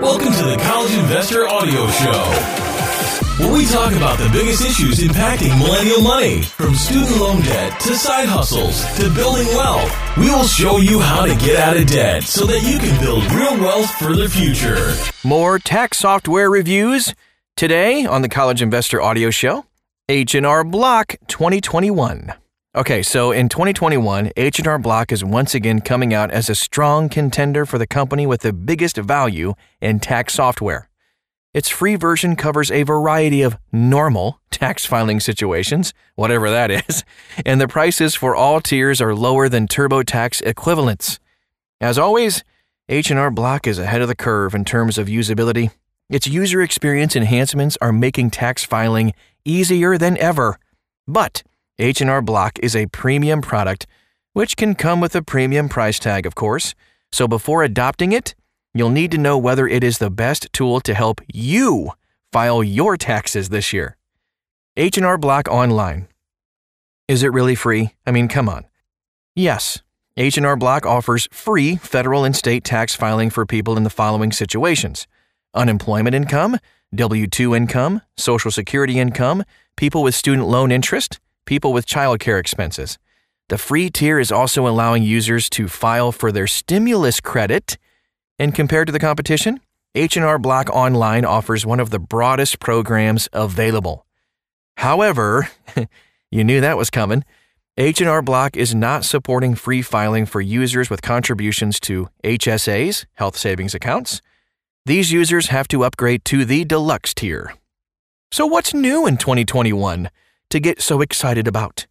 Welcome to the College Investor Audio Show where we talk about the biggest issues impacting millennial money, from student loan debt to side hustles to building wealth. We will show you how to get out of debt so that you can build real wealth for the future. More tax software reviews today on the College Investor Audio Show. H&R Block 2021. Okay, so in 2021, H&R Block is once again coming out as a strong contender for the company with the biggest value in tax software. Its free version covers a variety of normal tax filing situations, whatever that is, and the prices for all tiers are lower than TurboTax equivalents. As always, H&R Block is ahead of the curve in terms of usability. Its user experience enhancements are making tax filing easier than ever. But H&R Block is a premium product which can come with a premium price tag, of course. So before adopting it, You'll need to know whether it is the best tool to help you file your taxes this year. H&R Block Online. Is it really free? I mean, come on. Yes, H&R Block offers free federal and state tax filing for people in the following situations: unemployment income, W2 income, social security income, people with student loan interest, people with child care expenses. The free tier is also allowing users to file for their stimulus credit and compared to the competition, H&R Block Online offers one of the broadest programs available. However, you knew that was coming. H&R Block is not supporting free filing for users with contributions to HSAs, health savings accounts. These users have to upgrade to the deluxe tier. So what's new in 2021 to get so excited about?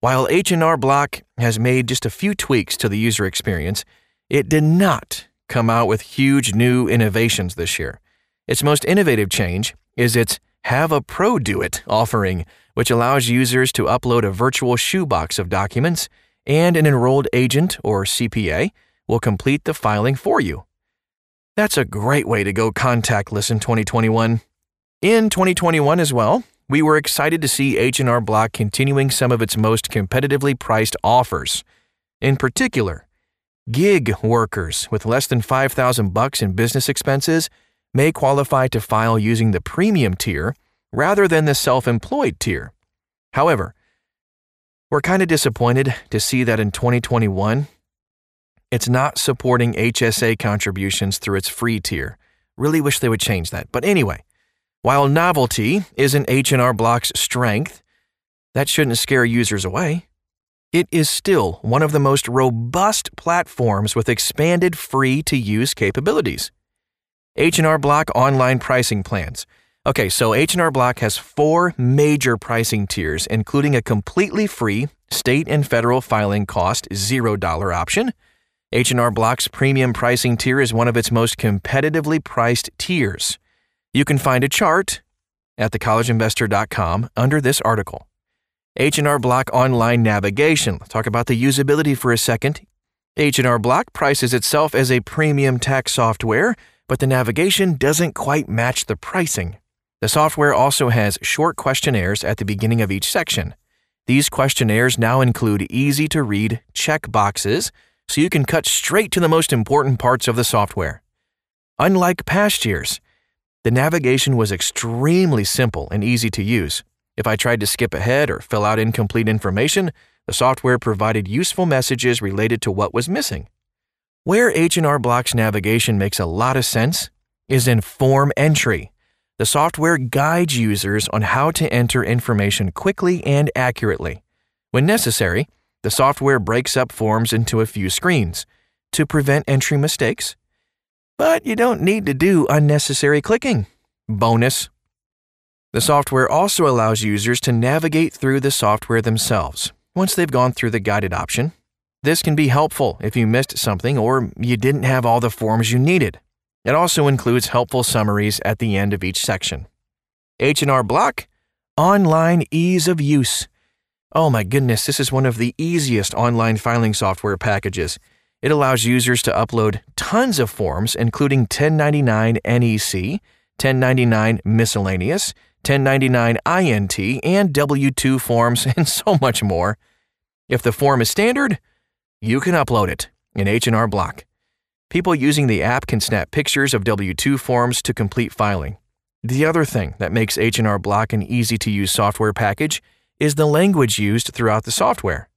While H&R Block has made just a few tweaks to the user experience, it did not come out with huge new innovations this year. Its most innovative change is its Have a Pro Do It offering, which allows users to upload a virtual shoebox of documents, and an enrolled agent or CPA will complete the filing for you. That's a great way to go contactless in 2021. In 2021 as well, we were excited to see H&R Block continuing some of its most competitively priced offers. In particular, Gig workers with less than 5000 bucks in business expenses may qualify to file using the premium tier rather than the self-employed tier. However, we're kind of disappointed to see that in 2021 it's not supporting HSA contributions through its free tier. Really wish they would change that. But anyway, while novelty isn't H&R Block's strength, that shouldn't scare users away. It is still one of the most robust platforms with expanded free to use capabilities. H&R Block online pricing plans. Okay, so H&R Block has four major pricing tiers including a completely free state and federal filing cost $0 option. H&R Block's premium pricing tier is one of its most competitively priced tiers. You can find a chart at thecollegeinvestor.com under this article. H&R Block Online Navigation. Let's talk about the usability for a second. H&R Block prices itself as a premium tax software, but the navigation doesn't quite match the pricing. The software also has short questionnaires at the beginning of each section. These questionnaires now include easy to read check boxes, so you can cut straight to the most important parts of the software. Unlike past years, the navigation was extremely simple and easy to use. If I tried to skip ahead or fill out incomplete information, the software provided useful messages related to what was missing. Where H&R Block's navigation makes a lot of sense is in form entry. The software guides users on how to enter information quickly and accurately. When necessary, the software breaks up forms into a few screens to prevent entry mistakes. But you don't need to do unnecessary clicking. Bonus the software also allows users to navigate through the software themselves once they've gone through the guided option. This can be helpful if you missed something or you didn't have all the forms you needed. It also includes helpful summaries at the end of each section. H&R Block Online Ease of Use. Oh my goodness, this is one of the easiest online filing software packages. It allows users to upload tons of forms, including 1099 NEC, 1099 Miscellaneous, 1099 INT, and W 2 forms, and so much more. If the form is standard, you can upload it in H&R Block. People using the app can snap pictures of W 2 forms to complete filing. The other thing that makes H&R Block an easy to use software package is the language used throughout the software.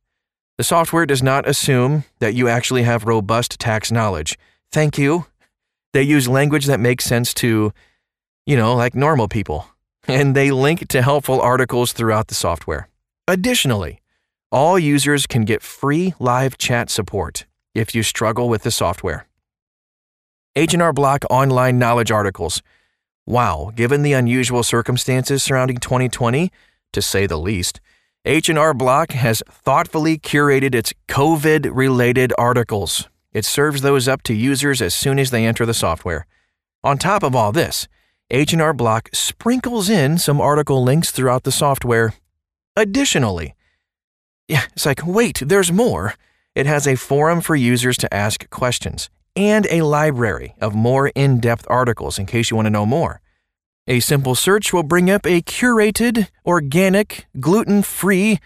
The software does not assume that you actually have robust tax knowledge. Thank you. They use language that makes sense to, you know, like normal people. And they link to helpful articles throughout the software. Additionally, all users can get free live chat support if you struggle with the software. H&R Block online knowledge articles Wow, given the unusual circumstances surrounding 2020, to say the least, H&R Block has thoughtfully curated its COVID-related articles. It serves those up to users as soon as they enter the software. On top of all this, H&R Block sprinkles in some article links throughout the software. Additionally, yeah, it's like, wait, there's more. It has a forum for users to ask questions and a library of more in depth articles in case you want to know more. A simple search will bring up a curated, organic, gluten free,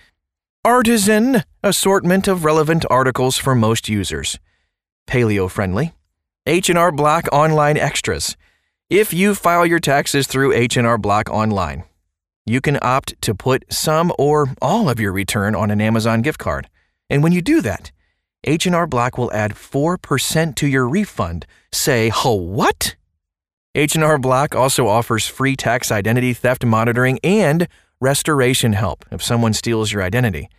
artisan assortment of relevant articles for most users. Paleo friendly. H&R Block Online Extras. If you file your taxes through H&R Block Online, you can opt to put some or all of your return on an Amazon gift card. And when you do that, H&R Block will add 4% to your refund. Say, "Ho, what?" H&R Block also offers free tax identity theft monitoring and restoration help if someone steals your identity.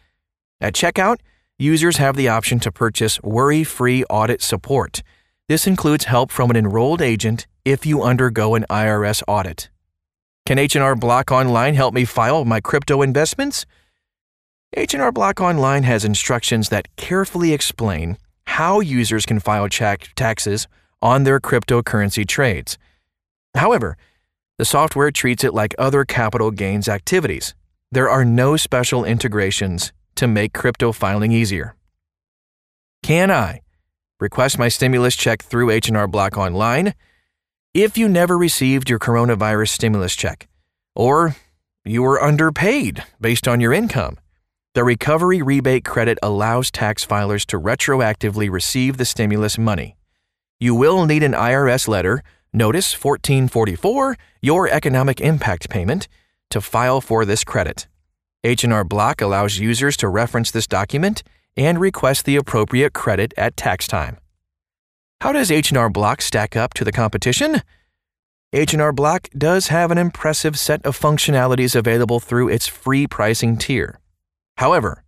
At checkout, users have the option to purchase worry-free audit support. This includes help from an enrolled agent if you undergo an IRS audit. Can H&R Block Online help me file my crypto investments? H&R Block Online has instructions that carefully explain how users can file taxes on their cryptocurrency trades. However, the software treats it like other capital gains activities. There are no special integrations to make crypto filing easier. Can I request my stimulus check through H&R Block Online if you never received your coronavirus stimulus check or you were underpaid based on your income? The Recovery Rebate Credit allows tax filers to retroactively receive the stimulus money. You will need an IRS letter, Notice 1444, your economic impact payment, to file for this credit. H&R Block allows users to reference this document and request the appropriate credit at tax time. How does H&R Block stack up to the competition? H&R Block does have an impressive set of functionalities available through its free pricing tier. However,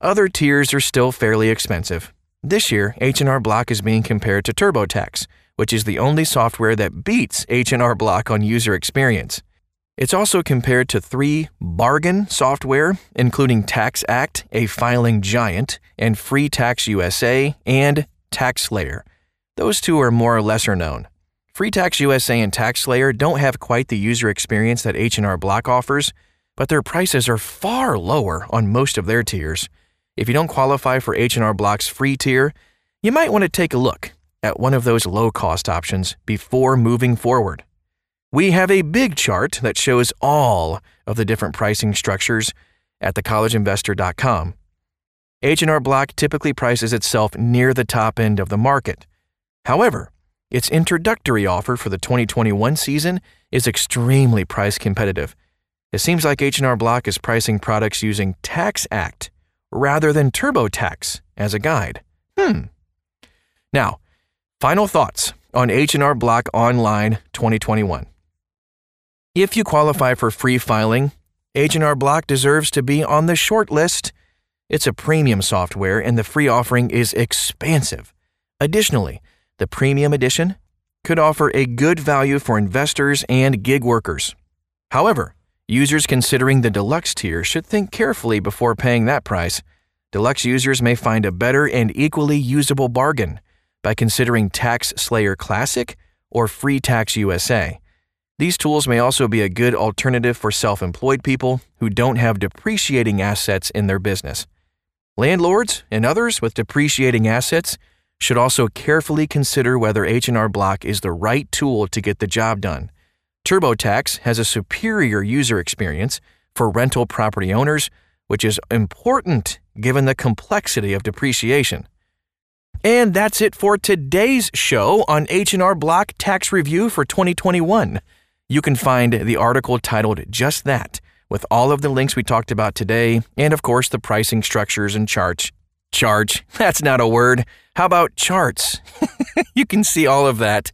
other tiers are still fairly expensive. This year, H&R Block is being compared to TurboTax, which is the only software that beats H&R Block on user experience. It's also compared to three bargain software, including TaxAct, a filing giant, and Free Tax USA and TaxSlayer. Those two are more or lesser known. Free Tax USA and TaxSlayer don't have quite the user experience that H&R Block offers, but their prices are far lower on most of their tiers. If you don't qualify for H&R Block's free tier, you might want to take a look at one of those low-cost options before moving forward. We have a big chart that shows all of the different pricing structures at thecollegeinvestor.com. H&R Block typically prices itself near the top end of the market. However, its introductory offer for the 2021 season is extremely price competitive – it seems like H&R Block is pricing products using TaxAct rather than TurboTax as a guide. Hmm. Now, final thoughts on H&R Block Online 2021. If you qualify for free filing, H&R Block deserves to be on the short list. It's a premium software and the free offering is expansive. Additionally, the premium edition could offer a good value for investors and gig workers. However, Users considering the deluxe tier should think carefully before paying that price. Deluxe users may find a better and equally usable bargain by considering TaxSlayer Classic or Free Tax USA. These tools may also be a good alternative for self employed people who don't have depreciating assets in their business. Landlords and others with depreciating assets should also carefully consider whether H&R Block is the right tool to get the job done. TurboTax has a superior user experience for rental property owners, which is important given the complexity of depreciation. And that's it for today's show on H&R Block Tax Review for 2021. You can find the article titled Just That with all of the links we talked about today and of course the pricing structures and charts. Charge, that's not a word. How about charts? you can see all of that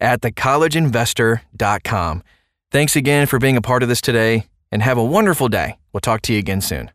at thecollegeinvestor.com. Thanks again for being a part of this today and have a wonderful day. We'll talk to you again soon.